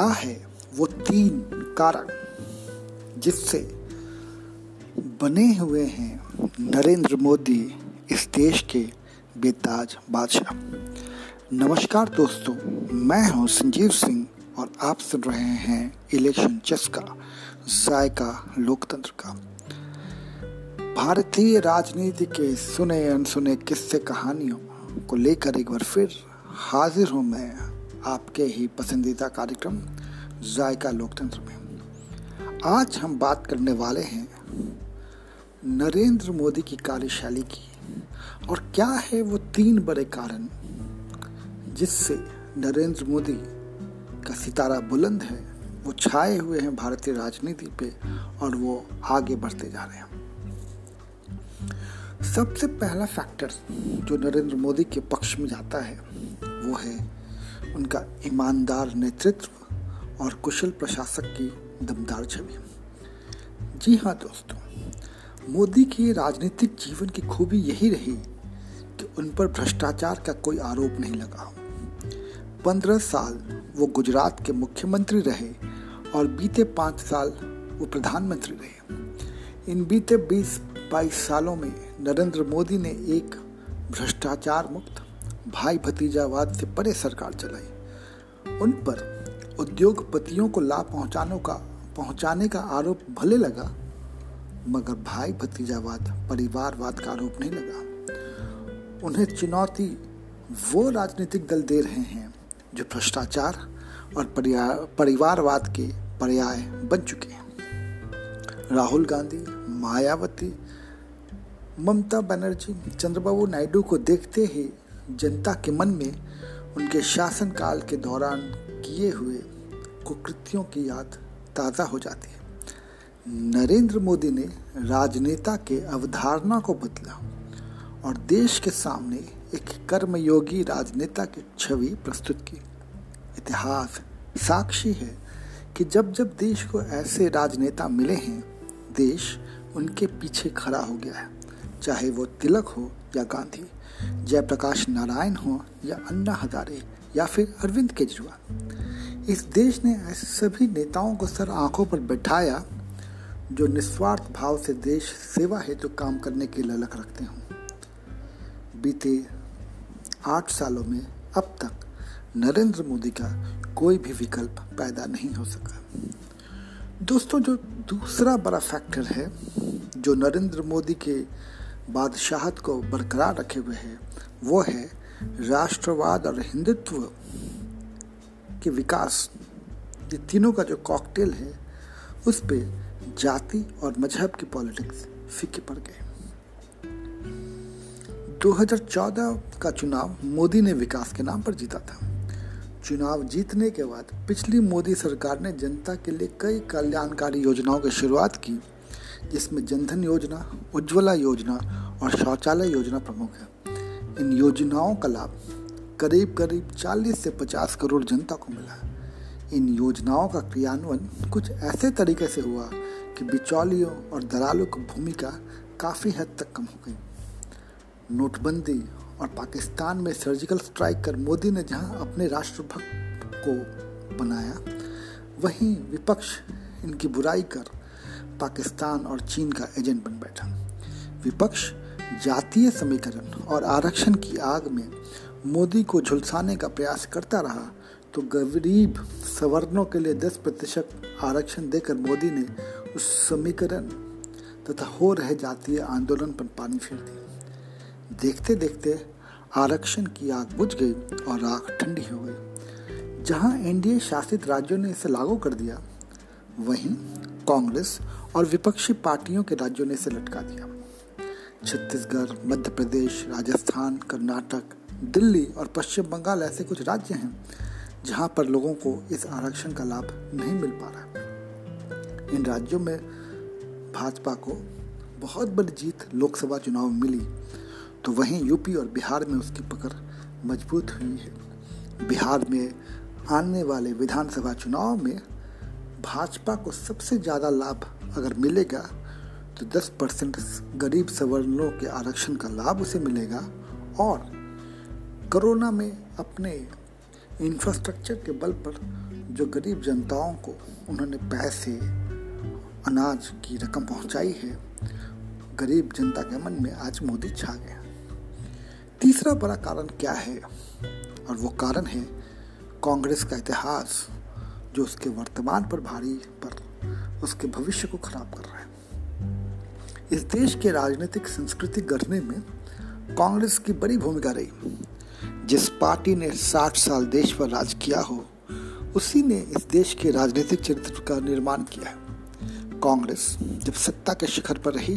क्या है वो तीन कारण जिससे बने हुए हैं नरेंद्र मोदी इस देश के बेताज बादशाह। नमस्कार दोस्तों, मैं हूँ संजीव सिंह और आप सुन रहे हैं इलेक्शन चस्का, जायका लोकतंत्र का। भारतीय राजनीति के सुने अनसुने किस्से कहानियों को लेकर एक बार फिर हाजिर हूँ मैं आपके ही पसंदीदा कार्यक्रम जायका लोकतंत्र में। आज हम बात करने वाले हैं नरेंद्र मोदी की कार्यशैली की और क्या है वो तीन बड़े कारण जिससे नरेंद्र मोदी का सितारा बुलंद है, वो छाए हुए हैं भारतीय राजनीति पे और वो आगे बढ़ते जा रहे हैं। सबसे पहला फैक्टर जो नरेंद्र मोदी के पक्ष में जाता है, वो है उनका ईमानदार नेतृत्व और कुशल प्रशासक की दमदार छवि। जी हाँ दोस्तों, मोदी के राजनीतिक जीवन की खूबी यही रही कि उन पर भ्रष्टाचार का कोई आरोप नहीं लगा। पंद्रह साल वो गुजरात के मुख्यमंत्री रहे और बीते पाँच साल वो प्रधानमंत्री रहे। इन बीते बीस बाईस सालों में नरेंद्र मोदी ने एक भ्रष्टाचार मुक्त भाई भतीजावाद से परे सरकार चलाई। उन पर उद्योगपतियों को लाभ पहुँचाने का पहुँचाने का आरोप भले लगा, मगर भाई भतीजावाद परिवारवाद का आरोप नहीं लगा। उन्हें चुनौती वो राजनीतिक दल दे रहे हैं जो भ्रष्टाचार और परिवारवाद के पर्याय बन चुके हैं। राहुल गांधी, मायावती, ममता बनर्जी, चंद्रबाबू नायडू को देखते ही जनता के मन में उनके शासनकाल के दौरान किए हुए कुकृतियों की याद ताज़ा हो जाती है। नरेंद्र मोदी ने राजनेता के अवधारणा को बदला और देश के सामने एक कर्मयोगी राजनेता की छवि प्रस्तुत की। इतिहास साक्षी है कि जब जब देश को ऐसे राजनेता मिले हैं, देश उनके पीछे खड़ा हो गया है। चाहे वो तिलक हो या गांधी, जयप्रकाश नारायण हो या अन्ना हजारे या फिर अरविंद केजरीवाल। इस देश ने ऐसे सभी नेताओं को सर आँखों पर बैठाया जो निस्वार्थ भाव से देश सेवा हेतु तो काम करने की ललक रखते हों। बीते आठ सालों में अब तक नरेंद्र मोदी का कोई भी विकल्प पैदा नहीं हो सका। दोस्तों, जो दूसरा बड़ा फैक्टर है, जो नरेंद्र मोदी के बादशाहत को बरकरार रखे हुए है। वो है राष्ट्रवाद और हिंदुत्व के विकास। ये तीनों का जो कॉकटेल है, उस पर जाति और मज़हब की पॉलिटिक्स फीके पड़ गए 2014 का चुनाव मोदी ने विकास के नाम पर जीता था। चुनाव जीतने के बाद पिछली मोदी सरकार ने जनता के लिए कई कल्याणकारी योजनाओं की शुरुआत की। जिसमें जनधन योजना, उज्ज्वला योजना और शौचालय योजना प्रमुख है। इन योजनाओं का लाभ करीब करीब 40 से 50 करोड़ जनता को मिला है। इन योजनाओं का क्रियान्वयन कुछ ऐसे तरीके से हुआ कि बिचौलियों और दलालों की भूमिका काफ़ी हद तक कम हो गई। नोटबंदी और पाकिस्तान में सर्जिकल स्ट्राइक कर मोदी ने जहाँ अपने राष्ट्रभक्त को बनाया, वहीं विपक्ष इनकी बुराई कर पाकिस्तान और चीन का एजेंट बन बैठा। विपक्ष जातीय समीकरण और आरक्षण की आग में मोदी को झुलसाने का प्रयास करता रहा तो गरीब सवर्णों के लिए 10 प्रतिशत आरक्षण देकर मोदी ने उस समीकरण तथा हो रहे जातीय आंदोलन पर पानी फेर दिया। देखते देखते आरक्षण की आग बुझ गई और आग ठंडी हो गई। जहाँ एनडीए शासित राज्यों ने इसे लागू कर दिया, वहीं कांग्रेस और विपक्षी पार्टियों के राज्यों ने इसे लटका दिया। छत्तीसगढ़, मध्य प्रदेश, राजस्थान, कर्नाटक, दिल्ली और पश्चिम बंगाल ऐसे कुछ राज्य हैं जहाँ पर लोगों को इस आरक्षण का लाभ नहीं मिल पा रहा इन राज्यों में भाजपा को बहुत बड़ी जीत लोकसभा चुनाव मिली तो वहीं यूपी और बिहार में उसकी पकड़ मज़बूत हुई है। बिहार में आने वाले विधानसभा चुनाव में भाजपा को सबसे ज़्यादा लाभ अगर मिलेगा तो 10 परसेंट गरीब सवर्णों के आरक्षण का लाभ उसे मिलेगा और कोरोना में अपने इंफ्रास्ट्रक्चर के बल पर जो गरीब जनताओं को उन्होंने पैसे, अनाज की रकम पहुंचाई है, गरीब जनता के मन में आज मोदी छा गया। तीसरा बड़ा कारण क्या है? और वो कारण है कांग्रेस का इतिहास, जो उसके वर्तमान पर भारी पर उसके भविष्य को खराब कर रहा है। इस देश के राजनीतिक संस्कृति गढ़ने में कांग्रेस की बड़ी भूमिका रही। जिस पार्टी ने 60 साल देश पर राज किया हो, उसी ने इस देश के राजनीतिक चरित्र का निर्माण किया है। कांग्रेस जब सत्ता के शिखर पर रही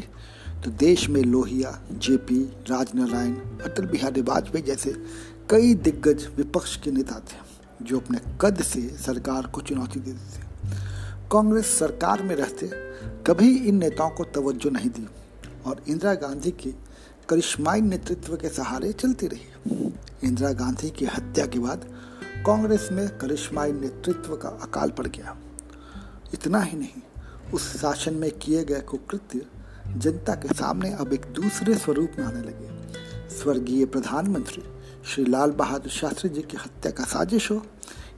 तो देश में लोहिया, जेपी, राजनारायण, अटल बिहारी वाजपेयी जैसे कई दिग्गज विपक्ष के नेता थे, जो अपने कद से सरकार को चुनौती देते थे। कांग्रेस सरकार में रहते कभी इन नेताओं को तवज्जो नहीं दी और इंदिरा गांधी के करिश्माई नेतृत्व के सहारे चलती रही। इंदिरा गांधी की हत्या के बाद कांग्रेस में करिश्माई नेतृत्व का अकाल पड़ गया। इतना ही नहीं, उस शासन में किए गए कुकृत्य जनता के सामने अब एक दूसरे स्वरूप में आने लगे। स्वर्गीय प्रधानमंत्री श्री लाल बहादुर शास्त्री जी की हत्या का साजिश हो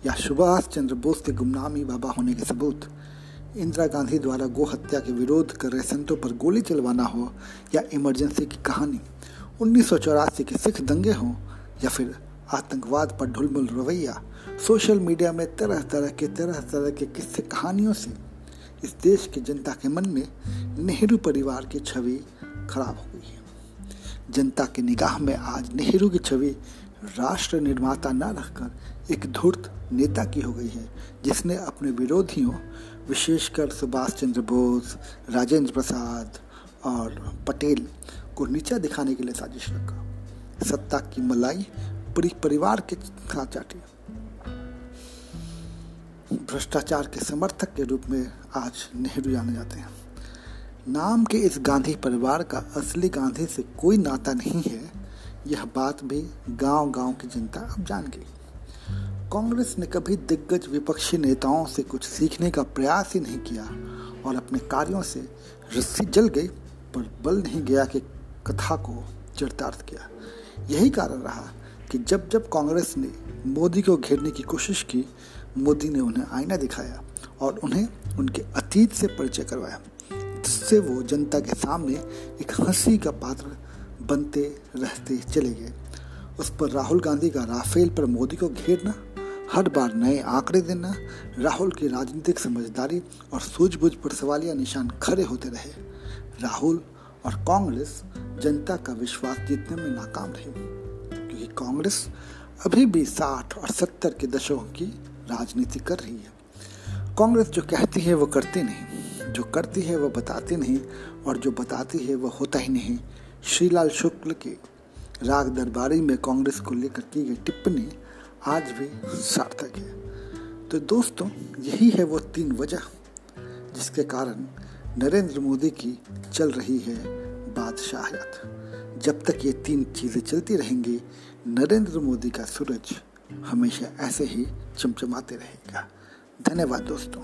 या सुभाष चंद्र बोस के गुमनामी बाबा होने के सबूत इंदिरा गांधी द्वारा गो हत्या के विरोध कर रहे संतों पर गोली चलवाना हो या इमरजेंसी की कहानी, उन्नीस सौ चौरासी के सिख दंगे हों या फिर आतंकवाद पर ढुलमुल रवैया, सोशल मीडिया में तरह तरह के तरह तरह के किस्से कहानियों से इस देश की जनता के मन में नेहरू परिवार की छवि खराब हो गई है। जनता की निगाह में आज नेहरू की छवि राष्ट्र निर्माता न रखकर एक धूर्त नेता की हो गई है, जिसने अपने विरोधियों विशेषकर सुभाष चंद्र बोस, राजेंद्र प्रसाद और पटेल को नीचा दिखाने के लिए साजिश रखा। सत्ता की मलाई पूरी परिवार के साथ चाटी। भ्रष्टाचार के समर्थक के रूप में आज नेहरू जाने जाते हैं। नाम के इस गांधी परिवार का असली गांधी से कोई नाता नहीं है। यह बात भी गांव-गांव की जनता अब जान गई। कांग्रेस ने कभी दिग्गज विपक्षी नेताओं से कुछ सीखने का प्रयास ही नहीं किया और अपने कार्यों से रस्सी जल गई, पर बल नहीं गया कि कथा को चरितार्थ किया। यही कारण रहा कि जब जब कांग्रेस ने मोदी को घेरने की कोशिश की, मोदी ने उन्हें आईना दिखाया और उन्हें उनके अतीत से परिचय करवाया, जिससे वो जनता के सामने एक हँसी का पात्र बनते, रहते चले गए। उस पर राहुल गांधी का राफेल पर मोदी को घेरना हर बार नए आंकड़े देना, राहुल की राजनीतिक समझदारी और सूझबूझ पर सवालिया निशान खड़े होते रहे। राहुल और कांग्रेस जनता का विश्वास जीतने में नाकाम रही। क्योंकि कांग्रेस अभी भी साठ और सत्तर के दशकों की राजनीति कर रही है। कांग्रेस जो कहती है, वो करती नहीं। जो करती है, वो बताती नहीं और जो बताती है, वो होता ही नहीं। श्रीलाल शुक्ल के राग दरबारी में कांग्रेस को लेकर की गई टिप्पणी आज भी सार्थक है। तो दोस्तों, यही है वो तीन वजह जिसके कारण नरेंद्र मोदी की चल रही है बादशाहत। जब तक ये तीन चीज़ें चलती रहेंगी, नरेंद्र मोदी का सूरज हमेशा ऐसे ही चमचमाते रहेगा। धन्यवाद दोस्तों।